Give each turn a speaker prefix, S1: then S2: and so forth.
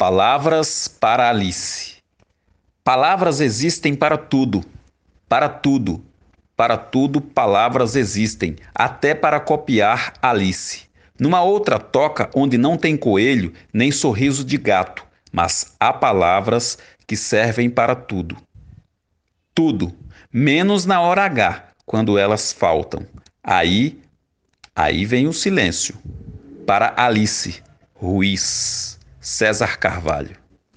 S1: Palavras para Alice. Palavras existem para tudo. Para tudo. Para tudo, palavras existem, até para copiar Alice. Numa outra toca onde não tem coelho nem sorriso de gato, mas há palavras que servem para tudo. Tudo, menos na hora H, quando elas faltam. Aí, aí vem o silêncio. Para Alice Ruiz. César Carvalho.